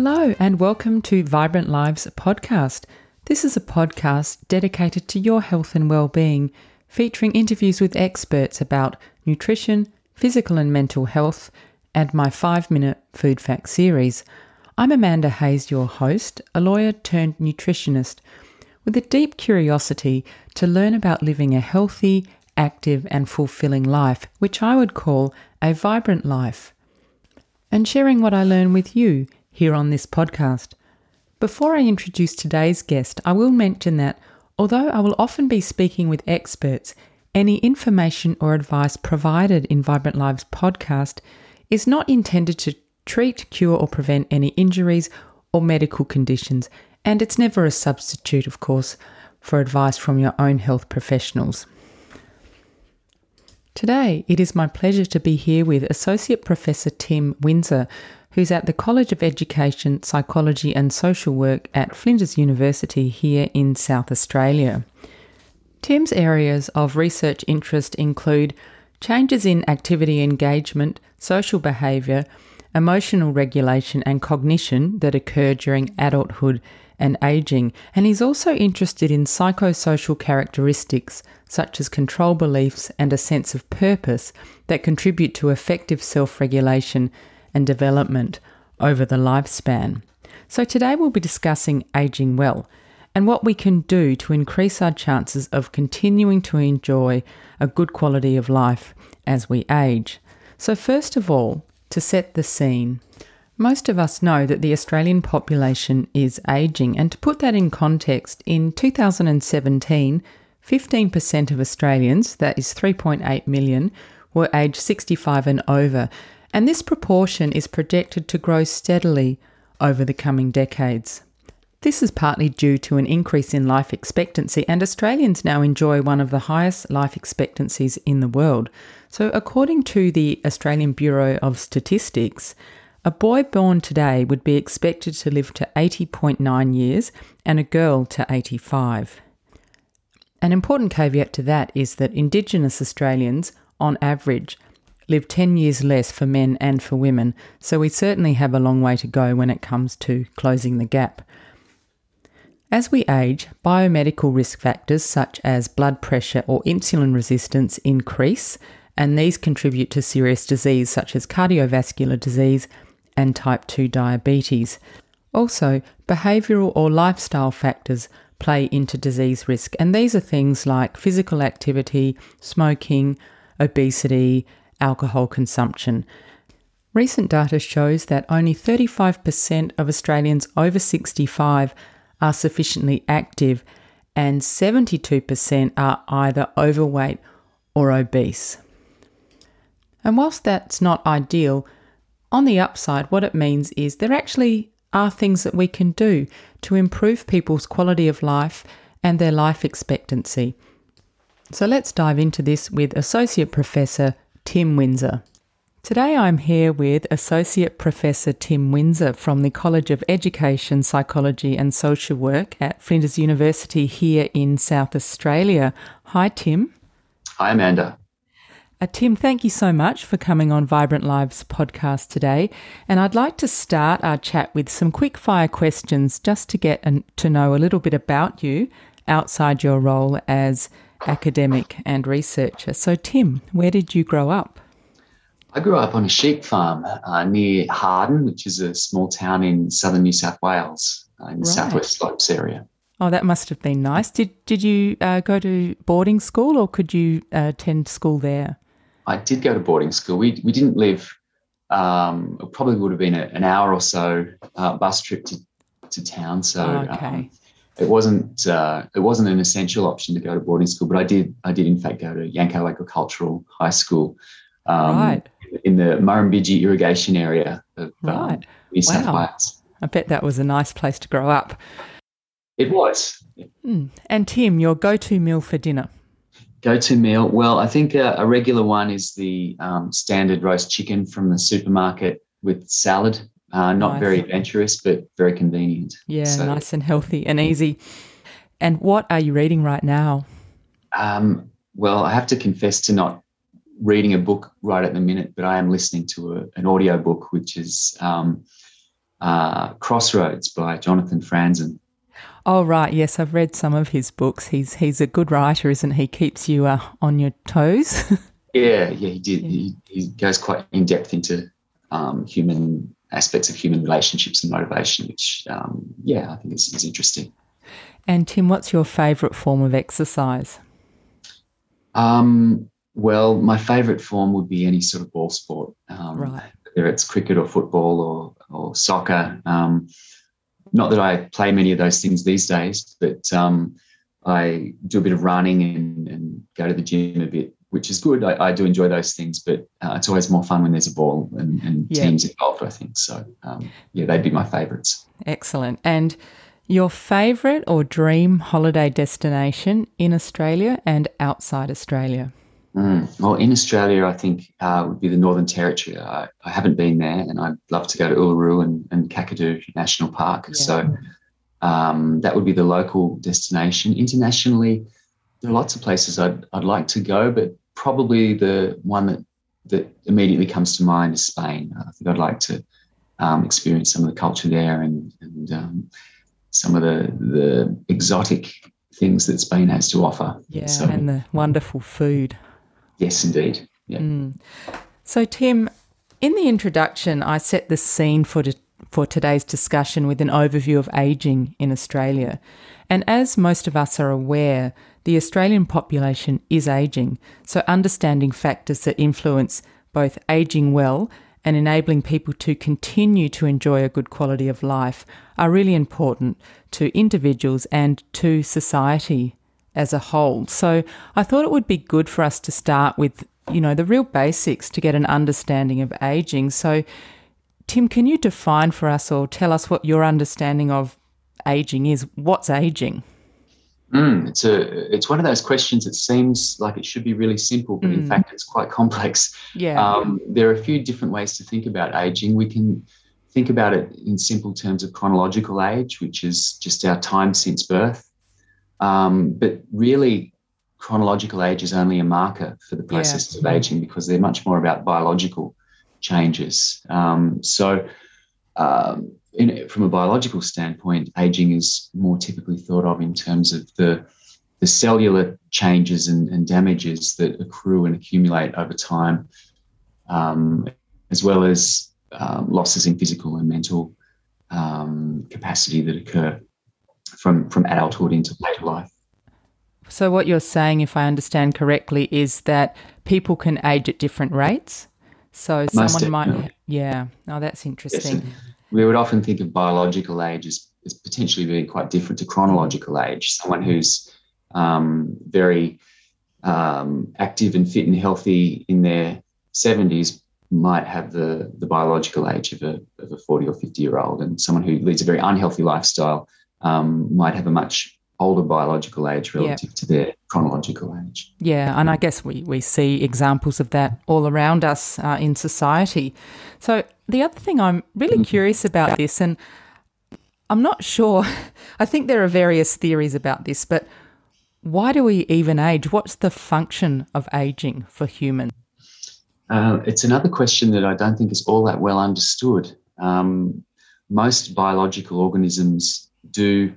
Hello, and welcome to Vibrant Lives podcast. This is a podcast dedicated to your health and well-being, featuring interviews with experts about nutrition, physical and mental health, and my 5-minute food fact series. I'm Amanda Hayes, your host, a lawyer turned nutritionist, with a deep curiosity to learn about living a healthy, active, and fulfilling life, which I would call a vibrant life, and sharing what I learn with you here on this podcast. Before I introduce today's guest, I will mention that although I will often be speaking with experts, any information or advice provided in Vibrant Lives podcast is not intended to treat, cure, or prevent any injuries or medical conditions, and it's never a substitute, of course, for advice from your own health professionals. Today, it is my pleasure to be here with Associate Professor Tim Windsor, who's at the College of Education, Psychology and Social Work at Flinders University here in South Australia. Tim's areas of research interest include changes in activity engagement, social behaviour, emotional regulation, and cognition that occur during adulthood and aging, and he's also interested in psychosocial characteristics such as control beliefs and a sense of purpose that contribute to effective self regulation and development over the lifespan. So, today we'll be discussing aging well and what we can do to increase our chances of continuing to enjoy a good quality of life as we age. So, first of all, to set the scene, most of us know that the Australian population is ageing, and to put that in context, in 2017, 15% of Australians, that is 3.8 million, were aged 65 and over, and this proportion is projected to grow steadily over the coming decades. This is partly due to an increase in life expectancy, and Australians now enjoy one of the highest life expectancies in the world. So, according to the Australian Bureau of Statistics, a boy born today would be expected to live to 80.9 years and a girl to 85. An important caveat to that is that Indigenous Australians, on average, live 10 years less for men and for women, so we certainly have a long way to go when it comes to closing the gap. As we age, biomedical risk factors such as blood pressure or insulin resistance increase, and these contribute to serious disease such as cardiovascular disease and type 2 diabetes. Also, behavioural or lifestyle factors play into disease risk, and these are things like physical activity, smoking, obesity, alcohol consumption. Recent data shows that only 35% of Australians over 65 are sufficiently active, and 72% are either overweight or obese. And whilst that's not ideal, on the upside, what it means is there actually are things that we can do to improve people's quality of life and their life expectancy. So let's dive into this with Associate Professor Tim Windsor. Today I'm here with Associate Professor Tim Windsor from the College of Education, Psychology and Social Work at Flinders University here in South Australia. Hi, Tim. Hi, Amanda. Uh, Tim, thank you so much for coming on Vibrant Lives podcast today. And I'd like to start our chat with some quick fire questions just to get an, to know a little bit about you outside your role as academic and researcher. So, Tim, where did you grow up? I grew up on a sheep farm uh, near Harden, which is a small town in southern New South Wales, uh, in the right. southwest slopes area. Oh, that must have been nice. Did did you uh, go to boarding school, or could you uh, attend school there? I did go to boarding school. We we didn't live. Um, it probably would have been a, an hour or so uh, bus trip to, to town. So okay. Um, it wasn't uh, it wasn't an essential option to go to boarding school, but I did I did in fact go to Yanco Agricultural High School, um, right. in the Murrumbidgee irrigation area of um, right. um, New South wow. Wales. I bet that was a nice place to grow up. It was. Mm. And Tim, your go-to meal for dinner? Go-to meal? Well, I think a, a regular one is the um, standard roast chicken from the supermarket with salad uh, not nice. very adventurous, but very convenient. Yeah, so, nice and healthy and easy. And what are you reading right now? Um, well, I have to confess to not reading a book right at the minute, but I am listening to a, an audio book, which is um, uh, Crossroads by Jonathan Franzen. Oh right, yes, I've read some of his books. He's he's a good writer, isn't he? Keeps you uh, on your toes. yeah, yeah, he did. Yeah. He, he goes quite in depth into um, human aspects of human relationships and motivation, which um, yeah, I think is, is interesting. And Tim, what's your favourite form of exercise? Um, well, my favourite form would be any sort of ball sport, um, right. whether it's cricket or football or or soccer. Um, not that I play many of those things these days, but um, I do a bit of running and, and, go to the gym a bit, which is good. I, I do enjoy those things, but uh, it's always more fun when there's a ball and, and yeah. teams involved. I think so. Um, yeah, they'd be my favourites. Excellent. And your favourite or dream holiday destination in Australia and outside Australia? Mm. Well, in Australia, I think uh, would be the Northern Territory. I, I, haven't been there, and I'd love to go to Uluru and, and Kakadu National Park. Yeah. So um, that would be the local destination. Internationally, there are lots of places I'd, I'd like to go, but probably the one that that immediately comes to mind is Spain. I think I'd like to um, experience some of the culture there and, and um, some of the the exotic things that Spain has to offer. Yeah, so, and the wonderful food. Yes, indeed. Yeah. Mm. So, Tim, in the introduction, I set the scene for, for today's discussion with an overview of ageing in Australia. And as most of us are aware, the Australian population is ageing, so understanding factors that influence both ageing well and enabling people to continue to enjoy a good quality of life are really important to individuals and to society as a whole. So I thought it would be good for us to start with, you know, the real basics to get an understanding of aging. So, Tim, can you define for us or tell us what your understanding of aging is? What's aging? Mm, it's a it's one of those questions that seems like it should be really simple, but mm. in fact it's quite complex. Yeah. Um, there are a few different ways to think about aging. We can think about it in simple terms of chronological age, which is just our time since birth. Um, but really, chronological age is only a marker for the processes yeah. of aging because they're much more about biological changes. Um, so, um, in, from a biological standpoint, aging is more typically thought of in terms of the the cellular changes and, and damages that accrue and accumulate over time, um, as well as um, losses in physical and mental um, capacity that occur from from adulthood into later life. So what you're saying, if I understand correctly, is that people can age at different rates. So Most someone might, yeah. Oh, that's interesting. Yes, we would often think of biological age as, as potentially being quite different to chronological age. Someone who's um, very um, active and fit and healthy in their 70s might have the, the biological age of a, of a 40 or 50 year old, and someone who leads a very unhealthy lifestyle um, might have a much older biological age relative to their chronological age. Yeah, and I guess we, we see examples of that all around us uh, in society. So, the other thing I'm really mm-hmm. curious about this, and I'm not sure, I think there are various theories about this, but why do we even age? What's the function of aging for humans? Uh, it's another question that I don't think is all that well understood. Um, most biological organisms do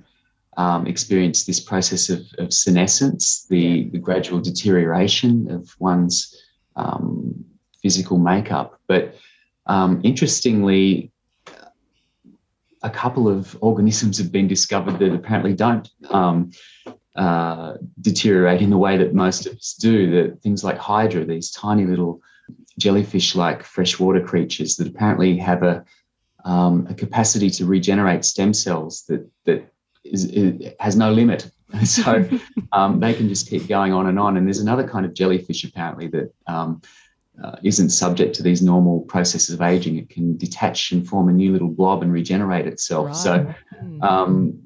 um, experience this process of, of senescence, the, the, gradual deterioration of one's um, physical makeup. But um, interestingly, a couple of organisms have been discovered that apparently don't um, uh, deteriorate in the way that most of us do. That things like Hydra, these tiny little jellyfish-like freshwater creatures that apparently have a um, a capacity to regenerate stem cells that that is, is has no limit. so um, they can just keep going on and on. And there's another kind of jellyfish apparently that um, uh, not subject to these normal processes of aging. It can detach and form a new little blob and regenerate itself. Right. So. Um,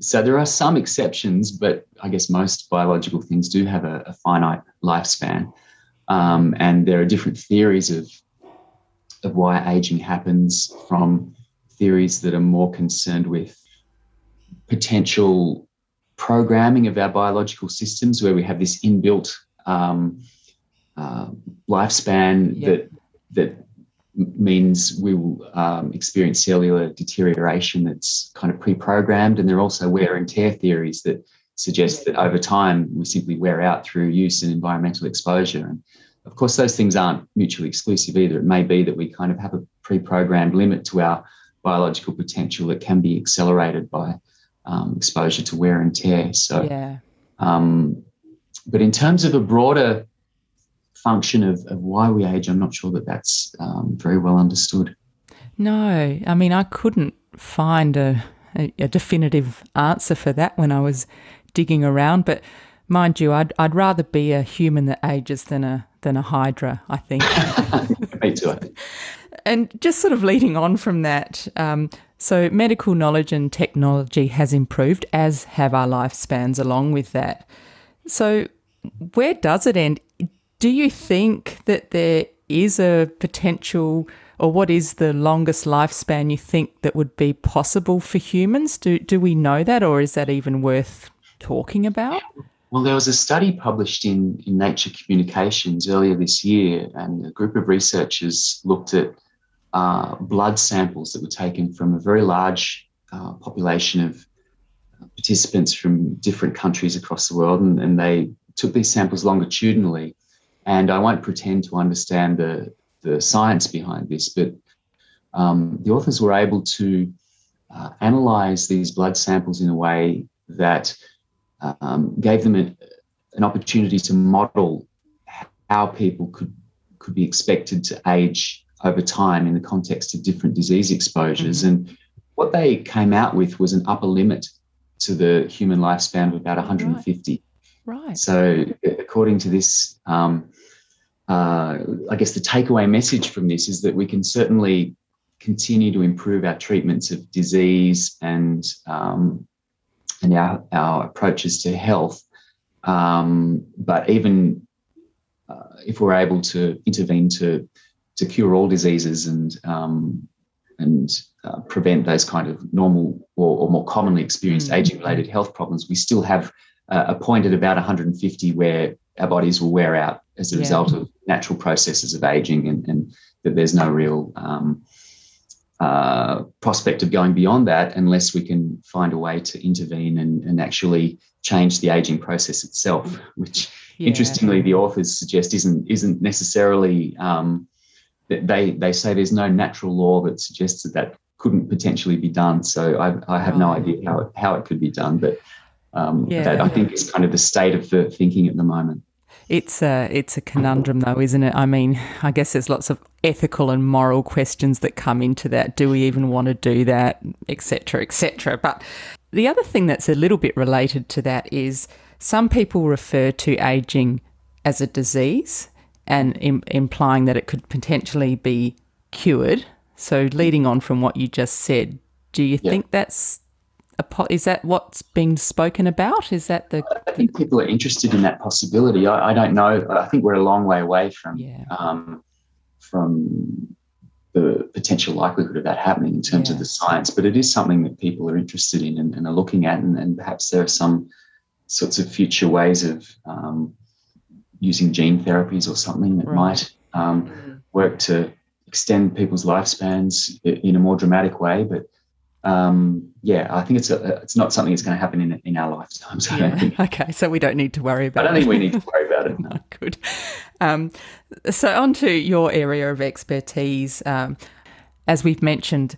so there are some exceptions, but I guess most biological things do have a, a finite lifespan, um, and there are different theories of of why aging happens from theories that are more concerned with potential programming of our biological systems, where we have this inbuilt um, uh, lifespan yep. that that means we will um, experience cellular deterioration that's kind of pre-programmed, and there are also wear and tear theories that suggest that over time we simply wear out through use and environmental exposure. And of course, those things aren't mutually exclusive either. It may be that we kind of have a pre-programmed limit to our biological potential that can be accelerated by um, exposure to wear and tear. So, yeah. Um, but in terms of a broader function of, of why we age, I'm not sure that that's um, very well understood. No, I mean, I couldn't find a, a, a, definitive answer for that when I was digging around. But mind you, I'd, I'd rather be a human that ages than a than a hydra. I think. Me too. I think. And just sort of leading on from that, um, so medical knowledge and technology has improved, as have our lifespans along with that. So, where does it end? Do you think that there is a potential, or what is the longest lifespan you think that would be possible for humans? Do, do we know that, or is that even worth talking about? Well, there was a study published in, in Nature Communications earlier this year, and a group of researchers looked at uh, blood samples that were taken from a very large uh, population of participants from different countries across the world, and, and, they took these samples longitudinally. And I won't pretend to understand the, the science behind this, but um, the authors were able to uh, analyze these blood samples in a way that um, gave them a, an opportunity to model how people could could be expected to age over time in the context of different disease exposures. Mm-hmm. And what they came out with was an upper limit to the human lifespan of about 150. Right. right. So, according to this, um, uh, I guess the takeaway message from this is that we can certainly continue to improve our treatments of disease and um, and our, our approaches to health. Um, but even uh, if we're able to intervene to to cure all diseases and um, and uh, prevent those kind of normal or, or more commonly experienced mm. aging related health problems, we still have uh, a point at about 150 where our bodies will wear out as a yeah. result of natural processes of aging and, and that there's no real um, uh, prospect of going beyond that unless we can find a way to intervene and, and actually change the aging process itself, which yeah. interestingly the authors suggest isn't isn't necessarily um, they they say there's no natural law that suggests that that couldn't potentially be done. So I, I have no idea how it, how it could be done, but um, yeah. that I think is kind of the state of the thinking at the moment. It's a it's a conundrum though, isn't it? I mean, I guess there's lots of ethical and moral questions that come into that. Do we even want to do that, etc., etc. But the other thing that's a little bit related to that is some people refer to aging as a disease and Im- implying that it could potentially be cured. So, leading on from what you just said, do you yeah. think that's a po- is that what's being spoken about? Is that the? I think people are interested in that possibility. I, I don't know. I think we're a long way away from yeah. um, from the potential likelihood of that happening in terms yeah. of the science, but it is something that people are interested in and, and are looking at, and, and, perhaps there are some sorts of future ways of um, using gene therapies or something that right. might um, mm-hmm. work to extend people's lifespans in a more dramatic way. But um, yeah, I think it's a, it's not something that's going to happen in in our lifetimes. Yeah. Okay, so we don't need to worry about. I don't it. think we need to worry about it. no, good. Um, so on to your area of expertise. Um, as we've mentioned,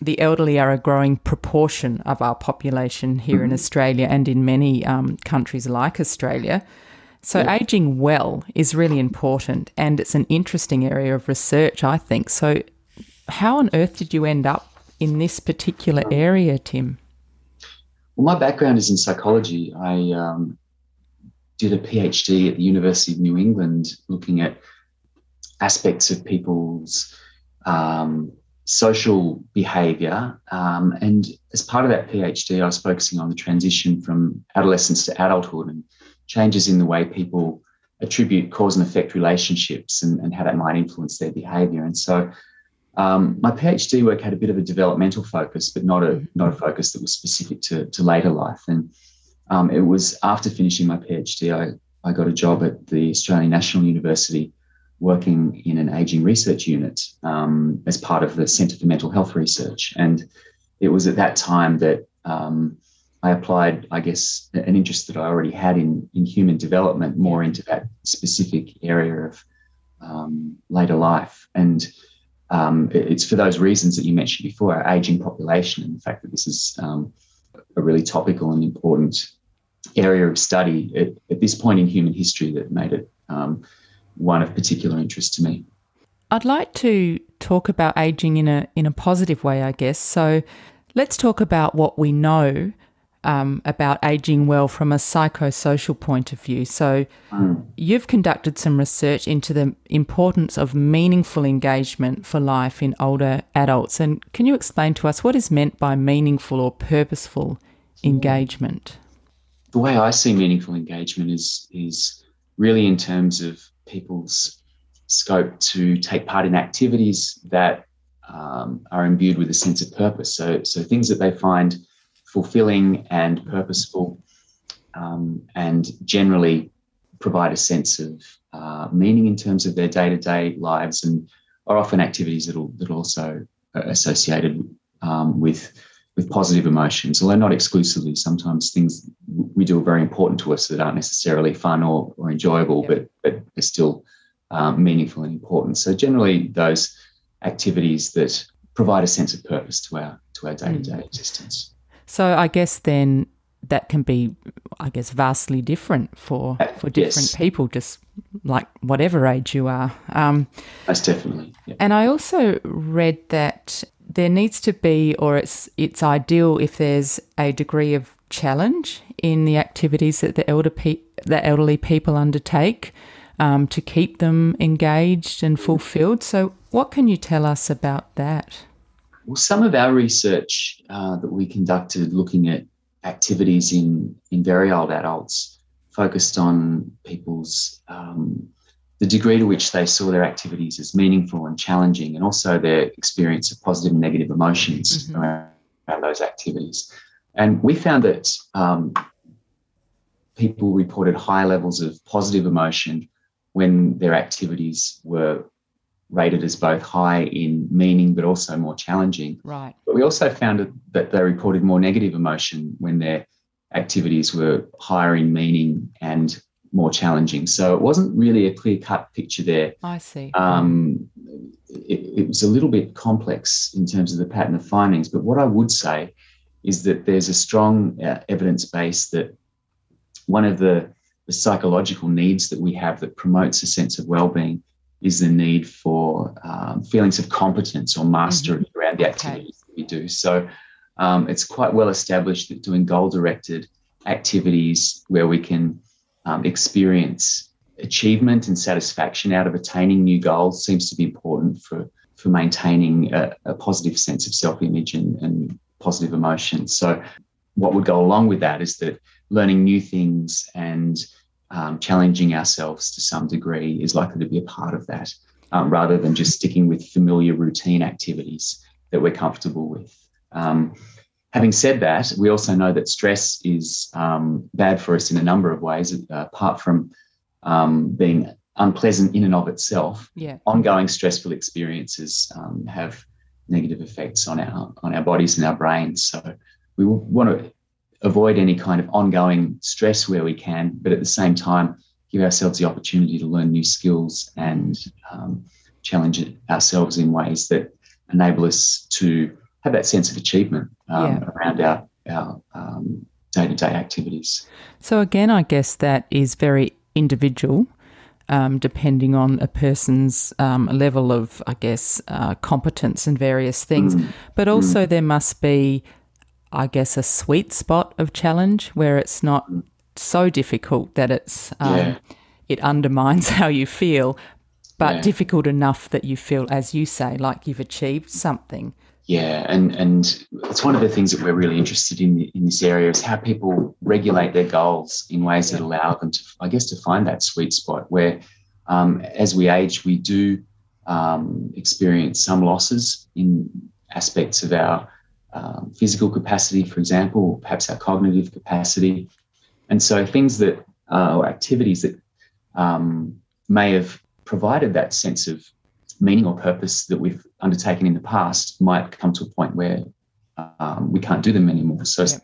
the elderly are a growing proportion of our population here mm-hmm. in Australia and in many um, countries like Australia. So, yeah. aging well is really important and it's an interesting area of research, I think. So, how on earth did you end up in this particular area, Tim? Well, my background is in psychology. I um, did a PhD at the University of New England looking at aspects of people's um, social behavior. Um, and as part of that PhD, I was focusing on the transition from adolescence to adulthood and changes in the way people attribute cause and effect relationships and, and how that might influence their behavior. And so um, my PhD work had a bit of a developmental focus, but not a not a focus that was specific to, to later life. And um, it was after finishing my PhD, I, I got a job at the Australian National University working in an aging research unit um, as part of the Centre for Mental Health Research. And it was at that time that um, I applied, I guess, an interest that I already had in, in human development more into that specific area of um, later life. And um, it's for those reasons that you mentioned before our aging population and the fact that this is um, a really topical and important area of study at, at, this point in human history that made it um, one of particular interest to me. I'd like to talk about aging in a in a positive way, I guess. So let's talk about what we know um, about aging well from a psychosocial point of view. So, mm. you've conducted some research into the importance of meaningful engagement for life in older adults. And can you explain to us what is meant by meaningful or purposeful engagement? The way I see meaningful engagement is is really in terms of people's scope to take part in activities that um, are imbued with a sense of purpose. So, so things that they find fulfilling and purposeful, um, and generally provide a sense of uh, meaning in terms of their day to day lives, and are often activities that are, that are also associated um, with with positive emotions, although not exclusively. Sometimes things we do are very important to us that aren't necessarily fun or, or enjoyable, yeah. but but are still um, meaningful and important. So generally, those activities that provide a sense of purpose to our to our day to day existence. So I guess then that can be, I guess, vastly different for uh, for different yes. people, just like whatever age you are. Um, Most definitely. Yeah. And I also read that there needs to be, or it's it's ideal if there's a degree of challenge in the activities that the elder pe- the elderly people undertake um, to keep them engaged and fulfilled. So, what can you tell us about that? Well, some of our research uh, that we conducted looking at activities in in very old adults focused on people's um, the degree to which they saw their activities as meaningful and challenging, and also their experience of positive and negative emotions mm-hmm. around, around, those activities. And we found that um, people reported high levels of positive emotion when their activities were rated as both high in meaning but also more challenging. Right. But we also found that they reported more negative emotion when their activities were higher in meaning and more challenging. So it wasn't really a clear cut picture there. I see. Um, it, it, was a little bit complex in terms of the pattern of findings. But what I would say is that there's a strong uh, evidence base that one of the, the, psychological needs that we have that promotes a sense of well-being is the need for um, feelings of competence or mastery mm-hmm. around the activities okay. that we do. So um, it's quite well established that doing goal-directed activities where we can um, experience achievement and satisfaction out of attaining new goals seems to be important for for maintaining a, a positive sense of self-image and, and positive emotions. So, what would go along with that is that learning new things and um, challenging ourselves to some degree is likely to be a part of that, um, rather than just sticking with familiar routine activities that we're comfortable with. Um, Having said that, we also know that stress is um, bad for us in a number of ways, apart from um, being unpleasant in and of itself. Yeah. Ongoing stressful experiences um, have negative effects on our on our bodies and our brains. So we want to avoid any kind of ongoing stress where we can, but at the same time, give ourselves the opportunity to learn new skills and um, challenge ourselves in ways that enable us to have that sense of achievement um, yeah. around our our um, day-to-day activities. So again, I guess that is very individual, um, depending on a person's um, level of, I guess, uh, competence and various things. Mm. But also, mm. there must be, I guess, a sweet spot of challenge where it's not so difficult that it's um, yeah. it undermines how you feel, but yeah. difficult enough that you feel, as you say, like you've achieved something. Yeah, and and it's one of the things that we're really interested in in this area is how people regulate their goals in ways that allow them to, I guess, to find that sweet spot where, um, as we age, we do um, experience some losses in aspects of our um, physical capacity, for example, or perhaps our cognitive capacity, and so things that uh, or activities that um, may have provided that sense of meaning or purpose that we've undertaken in the past might come to a point where um, we can't do them anymore. So yeah.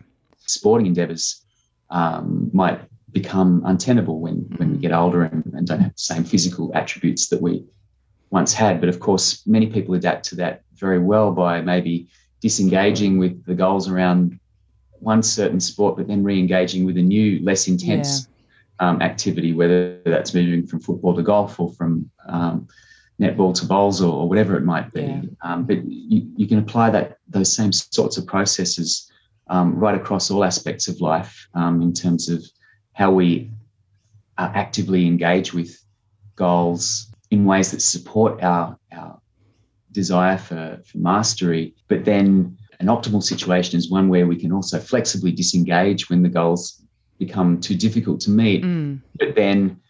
sporting endeavours um, might become untenable when when we mm. get older and, and, don't have the same physical attributes that we once had. But of course, many people adapt to that very well by maybe disengaging with the goals around one certain sport, but then re-engaging with a new, less intense yeah. um, activity, whether that's moving from football to golf or from um, netball to bowls or, or, whatever it might be. Yeah. Um, but you, you, can apply that those same sorts of processes um, right across all aspects of life um, in terms of how we uh, actively engage with goals in ways that support our, our desire for, for mastery. But then an optimal situation is one where we can also flexibly disengage when the goals become too difficult to meet, mm. but then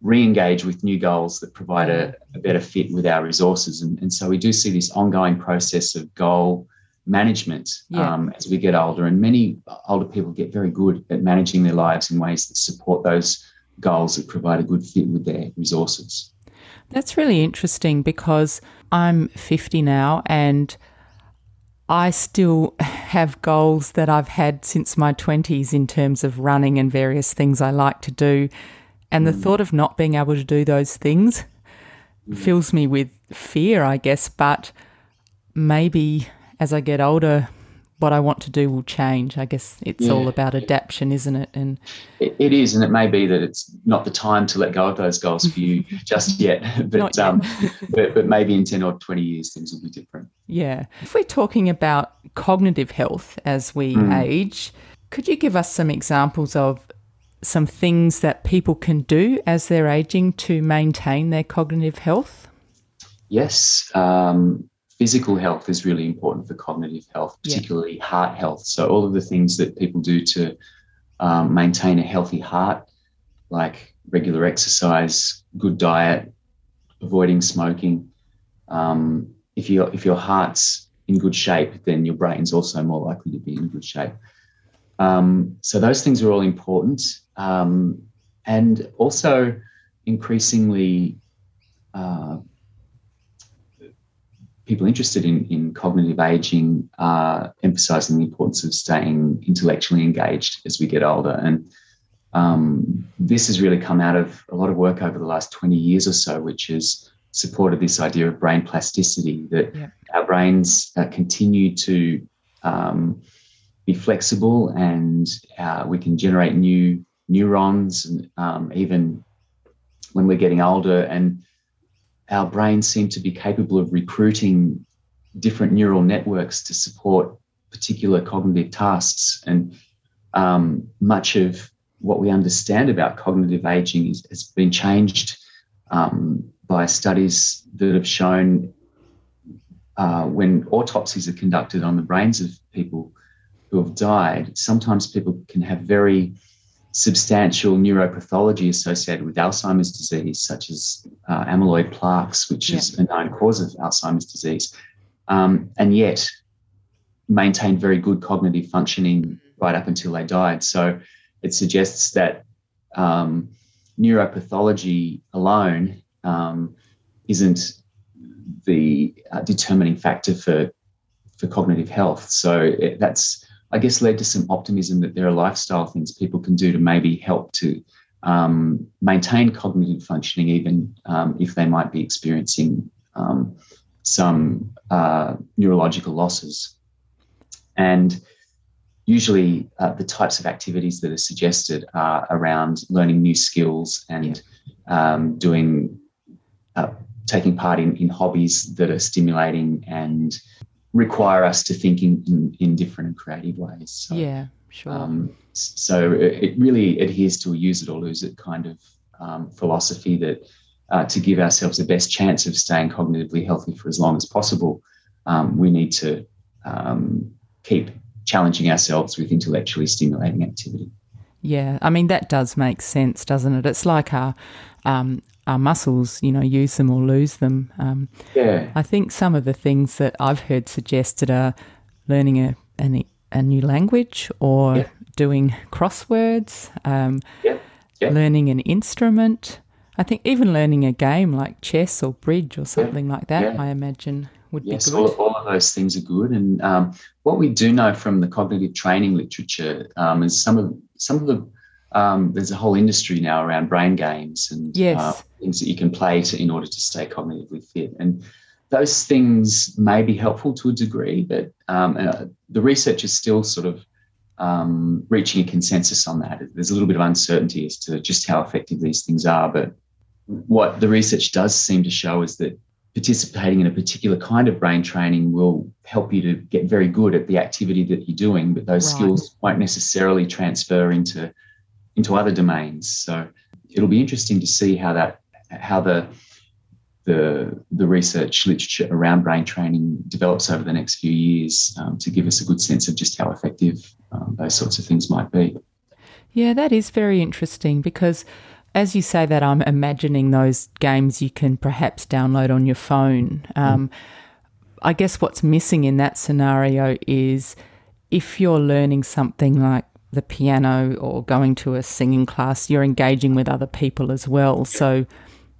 re-engage with new goals that provide a, a better fit with our resources. And, and, so we do see this ongoing process of goal management yeah. um, as we get older. And many older people get very good at managing their lives in ways that support those goals that provide a good fit with their resources. That's really interesting because I'm 50 now and I still have goals that I've had since my 20s in terms of running and various things I like to do. And the mm. thought of not being able to do those things mm. fills me with fear, I guess. But maybe as I get older, what I want to do will change. I guess it's yeah. all about adaptation, isn't it? And it, it is, and it may be that it's not the time to let go of those goals for you just yet. But, yet. Um, but but maybe in ten or twenty years things will be different. Yeah. If we're talking about cognitive health as we mm. age, could you give us some examples of some things that people can do as they're aging to maintain their cognitive health? Yes. Um, physical health is really important for cognitive health, particularly yeah. heart health. So, all of the things that people do to um, maintain a healthy heart, like regular exercise, good diet, avoiding smoking. Um, if, you if your heart's in good shape, then your brain's also more likely to be in good shape. Um, so, those things are all important. Um, and also, increasingly, uh, people interested in, in cognitive aging are emphasizing the importance of staying intellectually engaged as we get older. And um, this has really come out of a lot of work over the last 20 years or so, which has supported this idea of brain plasticity that yeah. our brains uh, continue to um, be flexible and uh, we can generate new neurons and um, even when we're getting older and our brains seem to be capable of recruiting different neural networks to support particular cognitive tasks. And um, much of what we understand about cognitive aging is, has been changed um, by studies that have shown uh, when autopsies are conducted on the brains of people who have died, sometimes people can have very substantial neuropathology associated with Alzheimer's disease, such as uh, amyloid plaques, which yeah. is a known cause of Alzheimer's disease, um, and yet maintained very good cognitive functioning right up until they died. So it suggests that um, neuropathology alone um, isn't the uh, determining factor for for cognitive health. So it, that's I guess, led to some optimism that there are lifestyle things people can do to maybe help to um, maintain cognitive functioning, even um, if they might be experiencing um, some uh, neurological losses. And usually, uh, the types of activities that are suggested are around learning new skills and um, doing, uh, taking part in, in hobbies that are stimulating and require us to think in, in, in different and creative ways. So, yeah, sure. Um, so it really adheres to a use it or lose it kind of um, philosophy that uh, to give ourselves the best chance of staying cognitively healthy for as long as possible, um, we need to um, keep challenging ourselves with intellectually stimulating activity. Yeah, I mean that does make sense, doesn't it? It's like our um, our muscles, you know, use them or lose them. Um, yeah. I think some of the things that I've heard suggested are learning a, a, a new language or yeah. doing crosswords, um, yeah. Yeah. learning an instrument. I think even learning a game like chess or bridge or something like that. I imagine would yes, be good. All, all of those things are good. And um, what we do know from the cognitive training literature um, is some of some of the um, there's a whole industry now around brain games and yes. uh, things that you can play to, in order to stay cognitively fit. And those things may be helpful to a degree, but um, uh, the research is still sort of um, reaching a consensus on that. There's a little bit of uncertainty as to just how effective these things are, but what the research does seem to show is that participating in a particular kind of brain training will help you to get very good at the activity that you're doing, but those right. skills won't necessarily transfer into into other domains. So it'll be interesting to see how that how the the the research literature around brain training develops over the next few years um, to give us a good sense of just how effective um, those sorts of things might be. Yeah, that is very interesting because as you say that, I'm imagining those games you can perhaps download on your phone. Um, mm. I guess what's missing in that scenario is if you're learning something like the piano or going to a singing class, you're engaging with other people as well. So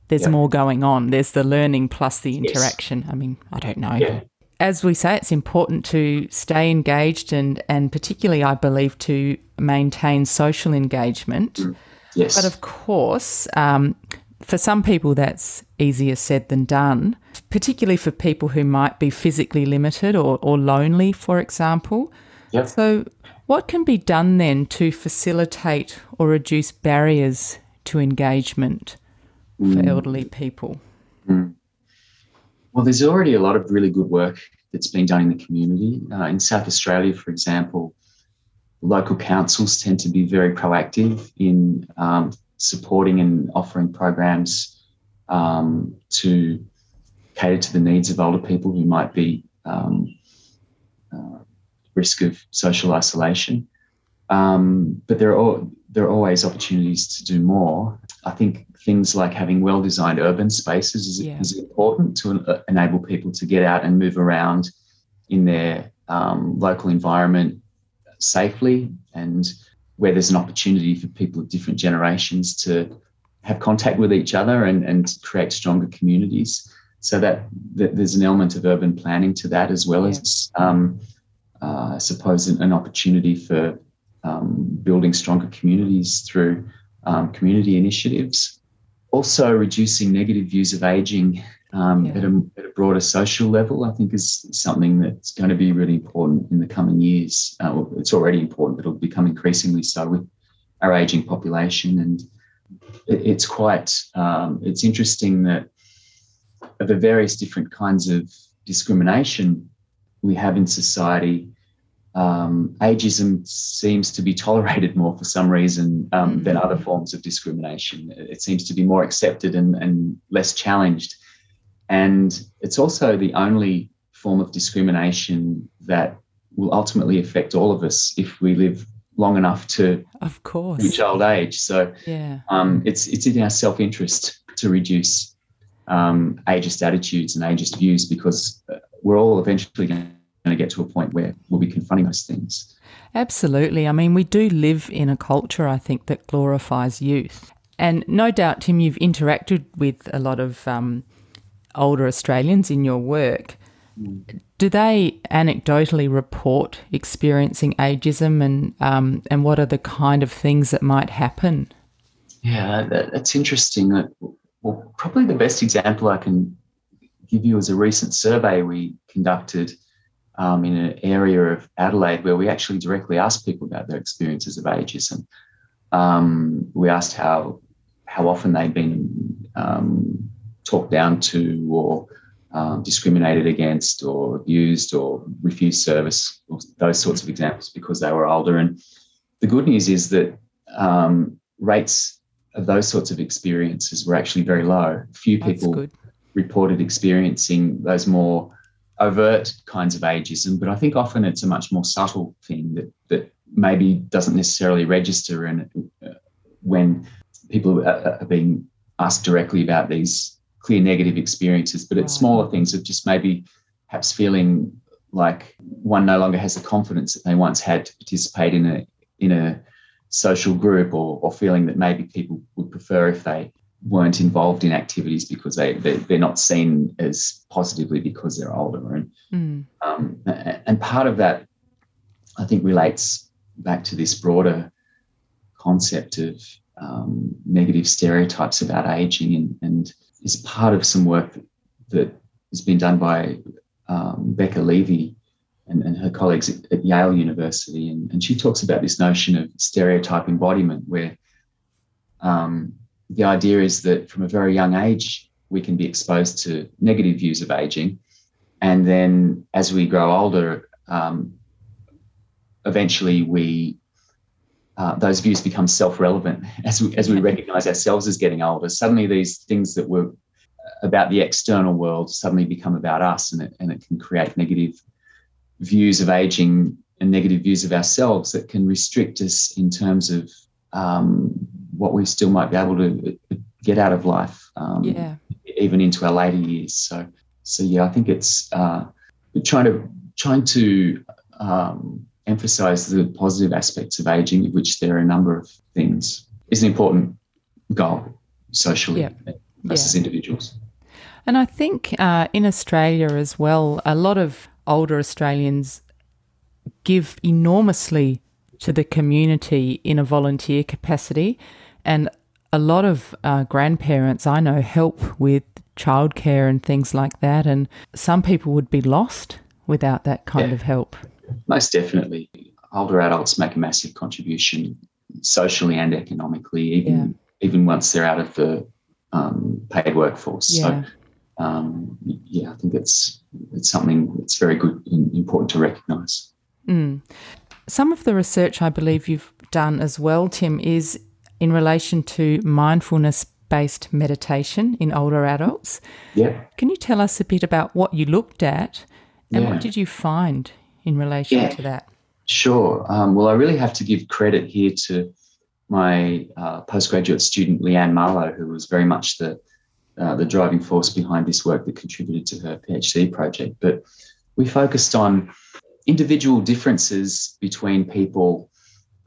there's yeah. more going on. There's the learning plus the interaction. Yes. I mean, I don't know. Yeah. As we say, it's important to stay engaged and, and particularly, I believe, to maintain social engagement. Mm. Yes. But of course, um, for some people, that's easier said than done, particularly for people who might be physically limited or, or lonely, for example. Yep. So, what can be done then to facilitate or reduce barriers to engagement mm. for elderly people? Mm. Well, there's already a lot of really good work that's been done in the community. Uh, in South Australia, for example, local councils tend to be very proactive in um, supporting and offering programs um, to cater to the needs of older people who might be um, uh, risk of social isolation. Um, but there are there are always opportunities to do more. I think things like having well designed urban spaces is, yeah. is important to uh, enable people to get out and move around in their um, local environment safely and where there's an opportunity for people of different generations to have contact with each other and, and create stronger communities. So that, that there's an element of urban planning to that as well yeah. as, um, uh, I suppose, an, an opportunity for um, building stronger communities through um, community initiatives. Also, reducing negative views of aging um, yeah. at, a, at, a, broader social level, I think is something that's going to be really important in the coming years. Uh, it's already important, but it'll become increasingly so with our aging population. And it, it's quite um, it's interesting that of the various different kinds of discrimination we have in society, um, ageism seems to be tolerated more for some reason um, mm-hmm. than other forms of discrimination. It seems to be more accepted and, and less challenged. And it's also the only form of discrimination that will ultimately affect all of us if we live long enough to of course reach old age. So yeah, um, it's it's in our self interest to reduce um, ageist attitudes and ageist views because uh, we're all eventually going to get to a point where we'll be confronting those things. Absolutely. I mean, we do live in a culture, I think, that glorifies youth. And no doubt, Tim, you've interacted with a lot of um, older Australians in your work, do they anecdotally report experiencing ageism and um, and what are the kind of things that might happen? Yeah, that, that's interesting. Well, probably the best example I can give you is a recent survey we conducted um, in an area of Adelaide where we actually directly asked people about their experiences of ageism. Um, we asked how how often they'd been um, talked down to or um, discriminated against or abused or refused service, or those sorts of examples because they were older. And the good news is that um, rates of those sorts of experiences were actually very low. Few people reported experiencing those more overt kinds of ageism, but I think often it's a much more subtle thing that that maybe doesn't necessarily register and uh, when people are, are being asked directly about these clear negative experiences, but it's smaller things of just maybe perhaps feeling like one no longer has the confidence that they once had to participate in a in a social group or, or feeling that maybe people would prefer if they weren't involved in activities because they, they are not seen as positively because they're older and mm. um, and part of that I think relates back to this broader concept of um, negative stereotypes about aging and, and is part of some work that has been done by um, Becca Levy and, and, her colleagues at, at Yale University. And, and, she talks about this notion of stereotype embodiment, where um, the idea is that from a very young age, we can be exposed to negative views of aging. And then as we grow older, um, eventually we uh, those views become self-relevant as we as we recognize ourselves as getting older. Suddenly, these things that were about the external world suddenly become about us, and it and it can create negative views of aging and negative views of ourselves that can restrict us in terms of um, what we still might be able to get out of life, um, yeah. even into our later years. So, so yeah, I think it's uh, trying to trying to um, emphasize the positive aspects of aging, of which there are a number of things, is an important goal socially yeah. versus yeah. individuals. And I think uh, in Australia as well, a lot of older Australians give enormously to the community in a volunteer capacity. And a lot of uh, grandparents I know help with childcare and things like that. And some people would be lost without that kind yeah. of help. Most definitely. Older adults make a massive contribution socially and economically, even yeah. even once they're out of the um, paid workforce. Yeah. So, um, yeah, I think it's it's something that's very good and important to recognise. Mm. Some of the research I believe you've done as well, Tim, is in relation to mindfulness based meditation in older adults. Yeah. Can you tell us a bit about what you looked at and yeah. what did you find in relation yeah, to that? Sure. Um, well, I really have to give credit here to my uh, postgraduate student, Leanne Marlowe, who was very much the uh, the driving force behind this work that contributed to her PhD project. But we focused on individual differences between people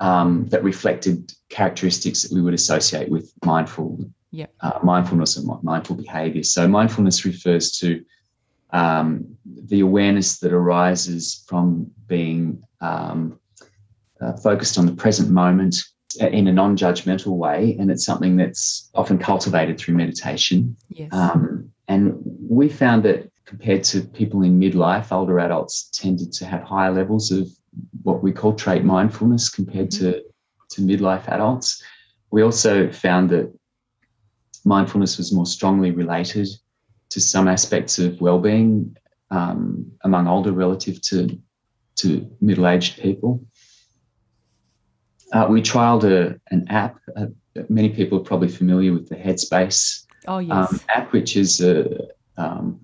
um, that reflected characteristics that we would associate with mindful yep. uh, mindfulness and mindful behavior. So mindfulness refers to um, the awareness that arises from being um, uh, focused on the present moment in a non-judgmental way, and it's something that's often cultivated through meditation. Yes. Um, and we found that compared to people in midlife, older adults tended to have higher levels of what we call trait mindfulness compared mm-hmm. to, to midlife adults. We also found that mindfulness was more strongly related to some aspects of well-being um, among older relative to to middle-aged people. Uh, we trialed a, an app. Uh, many people are probably familiar with the Headspace oh, yes. um, app, which is a um,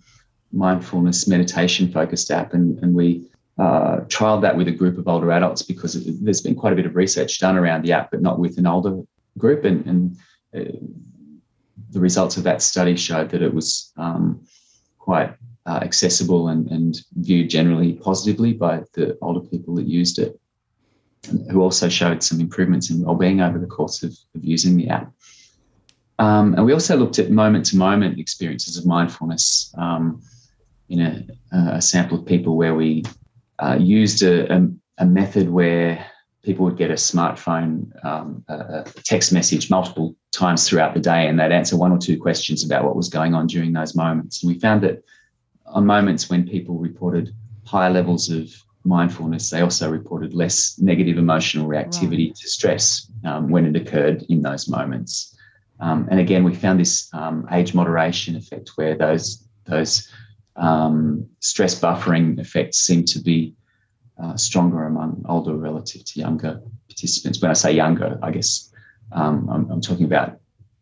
mindfulness meditation focused app, and, and we uh, trialed that with a group of older adults because it, there's been quite a bit of research done around the app, but not with an older group, and, and uh, the results of that study showed that it was um, quite uh, accessible and, and, viewed generally positively by the older people that used it, who also showed some improvements in well-being over the course of, of using the app. Um, and we also looked at moment-to-moment experiences of mindfulness um, in a, a, sample of people where we uh, used a, a, a method where people would get a smartphone um, a text message multiple times throughout the day and they'd answer one or two questions about what was going on during those moments. And we found that on moments when people reported higher levels of mindfulness, they also reported less negative emotional reactivity right. to stress um, when it occurred in those moments. Um, and again, we found this um, age moderation effect where those those um, stress buffering effects seem to be uh, stronger among older relative to younger participants. When I say younger, I guess um, I'm, I'm, talking about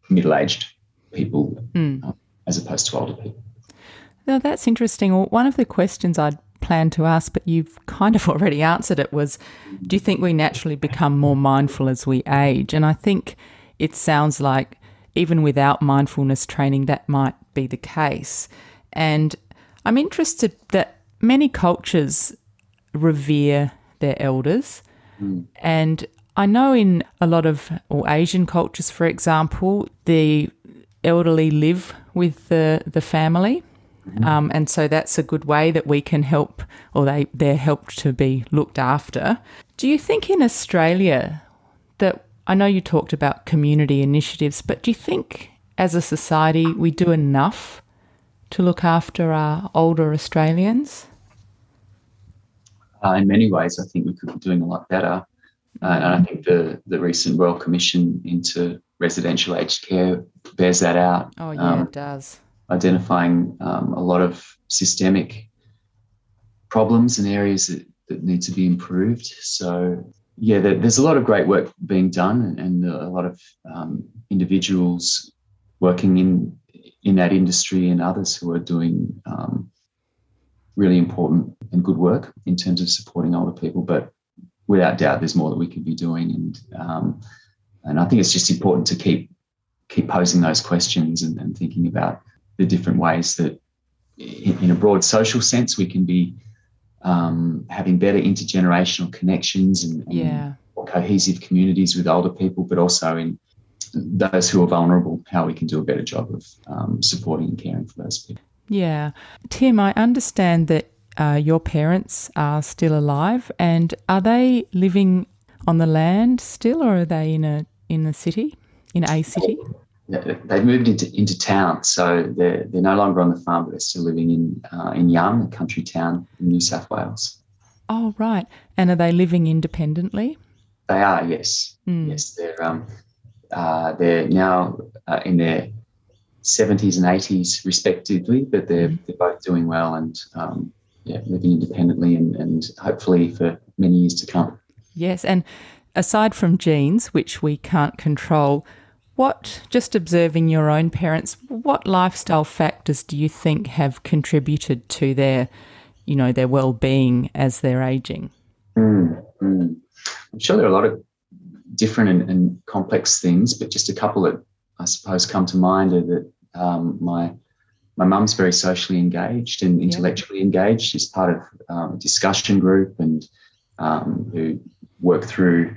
middle-aged people mm. uh, as opposed to older people. Now that's interesting. Well, one of the questions I'd planned to ask, but you've kind of already answered it, was do you think we naturally become more mindful as we age? And I think it sounds like even without mindfulness training, that might be the case. And I'm interested that many cultures revere their elders. Mm. And I know in a lot of or Asian cultures, for example, the elderly live with the, the family. Mm-hmm. Um, and so that's a good way that we can help, or they, they're helped to be looked after. Do you think in Australia that I know you talked about community initiatives, but do you think as a society we do enough to look after our older Australians? Uh, in many ways, I think we could be doing a lot better. Uh, and I think the, the recent Royal Commission into residential aged care bears that out. Oh, yeah, um, it does. Identifying um, a lot of systemic problems and areas that, that need to be improved. So, yeah, there, there's a lot of great work being done and, and a lot of um, individuals working in in that industry and others who are doing um, really important and good work in terms of supporting older people. But without doubt, there's more that we could be doing, and um, and I think it's just important to keep keep posing those questions and, and thinking about the different ways that, in, in a broad social sense, we can be um, having better intergenerational connections and, and yeah. cohesive communities with older people, but also in those who are vulnerable, how we can do a better job of um, supporting and caring for those people. Yeah. Tim, I understand that uh, your parents are still alive, and are they living on the land still, or are they in a in the city, in a city? They've moved into, into town, so they're they're no longer on the farm, but they're still living in uh, in Young, a country town in New South Wales. Oh, right. And are they living independently? They are, yes. Mm. Yes, they're um, uh, they're now uh, in their 70s and 80s, respectively, but they're, mm-hmm. they're both doing well and um, yeah, living independently and, and hopefully for many years to come. Yes, and aside from genes, which we can't control, what, just observing your own parents, what lifestyle factors do you think have contributed to their, you know, their well-being as they're aging? Mm, mm. I'm sure there are a lot of different and, and, complex things, but just a couple that I suppose come to mind are that um, my my mum's very socially engaged and intellectually yeah. engaged. She's part of um, a discussion group and um, who work through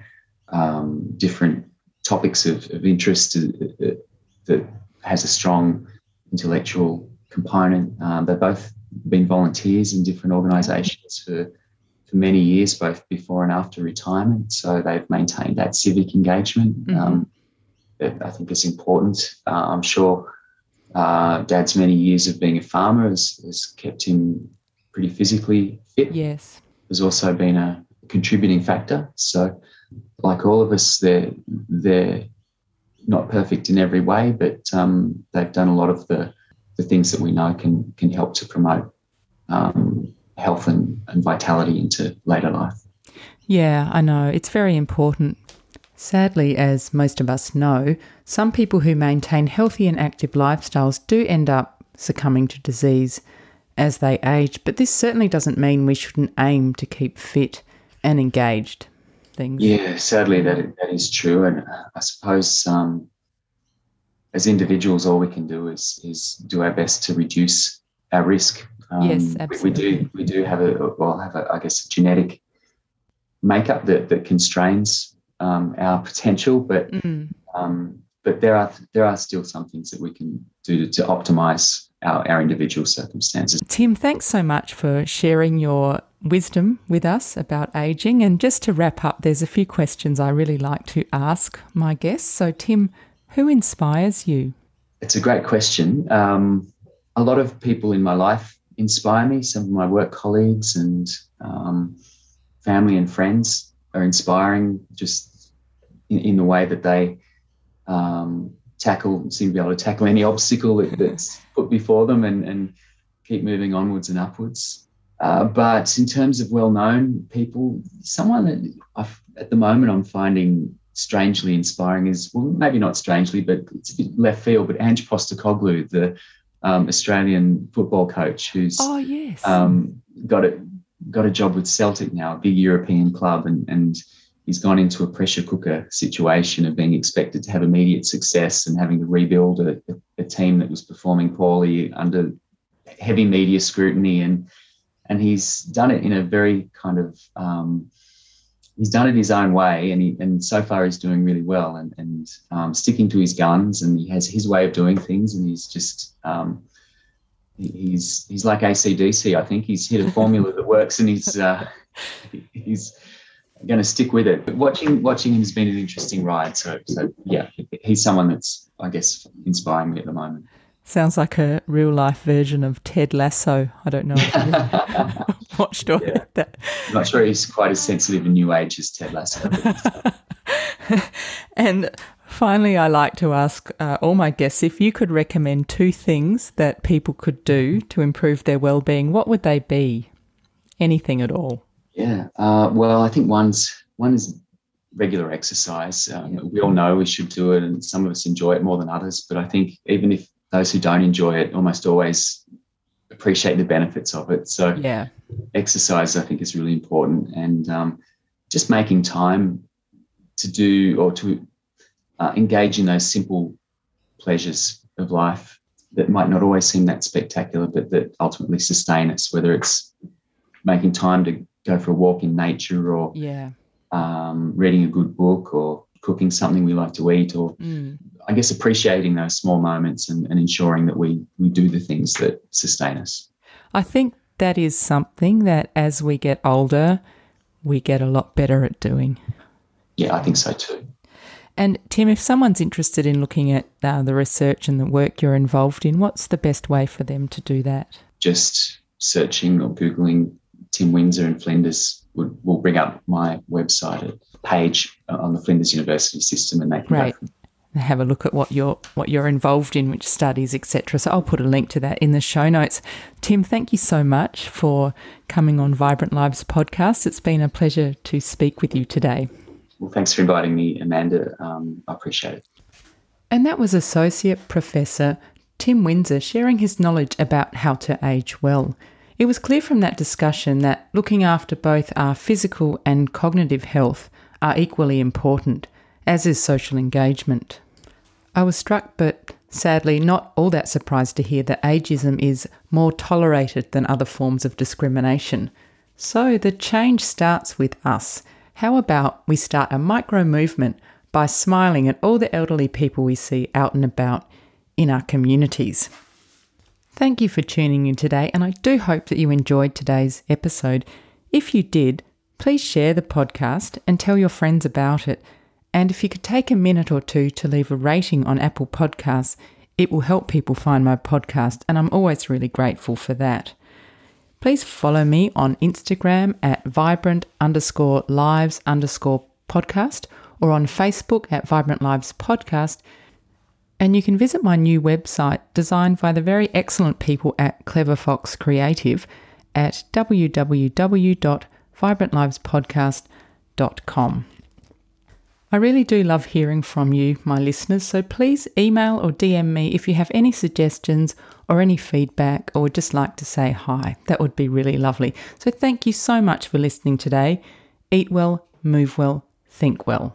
um, different topics of, of interest that, that, has a strong intellectual component. Um, they've both been volunteers in different organisations for for many years, both before and after retirement. So they've maintained that civic engagement. Mm-hmm. Um, I think is important. Uh, I'm sure uh, Dad's many years of being a farmer has, has kept him pretty physically fit. Yes, has also been a contributing factor. So, like all of us, they're they're not perfect in every way, but um, they've done a lot of the the things that we know can can help to promote um, health and, and vitality into later life. Yeah, I know. It's very important. Sadly, as most of us know, some people who maintain healthy and active lifestyles do end up succumbing to disease as they age, but this certainly doesn't mean we shouldn't aim to keep fit and engaged. Things. Yeah, sadly, that that is true, and I suppose um, as individuals, all we can do is is do our best to reduce our risk um, yes, absolutely. We do we do have a well have a I guess a genetic makeup that that constrains um, our potential, but mm. um, but there are there are still some things that we can do to, to optimize our, our individual circumstances. Tim, thanks so much for sharing your wisdom with us about aging. And just to wrap up, there's a few questions I really like to ask my guests. So, Tim, who inspires you? It's a great question. Um, a lot of people in my life inspire me. Some of my work colleagues and um, family and friends are inspiring just in, in the way that they um, tackle, seem to be able to tackle any obstacle that's put before them and, and keep moving onwards and upwards. Uh, but in terms of well-known people, someone that I've, at the moment I'm finding strangely inspiring is well, maybe not strangely, but it's a bit left field. But Ange Postecoglou, the um, Australian football coach who's oh yes. um, got it got a job with Celtic now, a big European club, and and he's gone into a pressure cooker situation of being expected to have immediate success and having to rebuild a, a team that was performing poorly under heavy media scrutiny. And and he's done it in a very kind of um, he's done it his own way, and he and so far he's doing really well, and and um, sticking to his guns, and he has his way of doing things, and he's just um, he's he's like ACDC. I think he's hit a formula that works, and he's uh, he's going to stick with it. But watching watching him has been an interesting ride. So so yeah, he's someone that's I guess inspiring me at the moment. Sounds like a real life version of Ted Lasso. I don't know if you've watched or yeah. that. I'm not sure he's quite as sensitive in new age as Ted Lasso. and finally, I like to ask uh, all my guests if you could recommend two things that people could do to improve their well-being. What would they be? Anything at all? Yeah. Uh, well, I think one's one is regular exercise. Um, we all know we should do it, and some of us enjoy it more than others. But I think even if those who don't enjoy it almost always appreciate the benefits of it. So yeah, exercise I think is really important, and um, just making time to do or to uh, engage in those simple pleasures of life that might not always seem that spectacular, but that ultimately sustain us. Whether it's making time to go for a walk in nature, or yeah, um, reading a good book, or cooking something we like to eat, or mm. I guess appreciating those small moments and, and ensuring that we we do the things that sustain us. I think that is something that as we get older, we get a lot better at doing. Yeah, I think so too. And Tim, if someone's interested in looking at uh, the research and the work you're involved in, what's the best way for them to do that? Just searching or Googling Tim Windsor and Flinders will, will bring up my website page on the Flinders University system and they can right. go have a look at what you're what you're involved in, which studies, etc. So I'll put a link to that in the show notes. Tim, thank you so much for coming on Vibrant Lives podcast. It's been a pleasure to speak with you today. Well, thanks for inviting me, Amanda. Um, I appreciate it. And that was Associate Professor Tim Windsor sharing his knowledge about how to age well. It was clear from that discussion that looking after both our physical and cognitive health are equally important as is social engagement. I was struck, but sadly not all that surprised to hear that ageism is more tolerated than other forms of discrimination. So the change starts with us. How about we start a micro movement by smiling at all the elderly people we see out and about in our communities? Thank you for tuning in today, and I do hope that you enjoyed today's episode. If you did, please share the podcast and tell your friends about it. And if you could take a minute or two to leave a rating on Apple Podcasts, it will help people find my podcast, and I'm always really grateful for that. Please follow me on Instagram at vibrant underscore lives underscore podcast or on Facebook at Vibrant Lives Podcast. And you can visit my new website designed by the very excellent people at Clever Fox Creative at www.vibrantlivespodcast.com. I really do love hearing from you, my listeners, so please email or DM me if you have any suggestions or any feedback or would just like to say hi. That would be really lovely. So thank you so much for listening today. Eat well, move well, think well.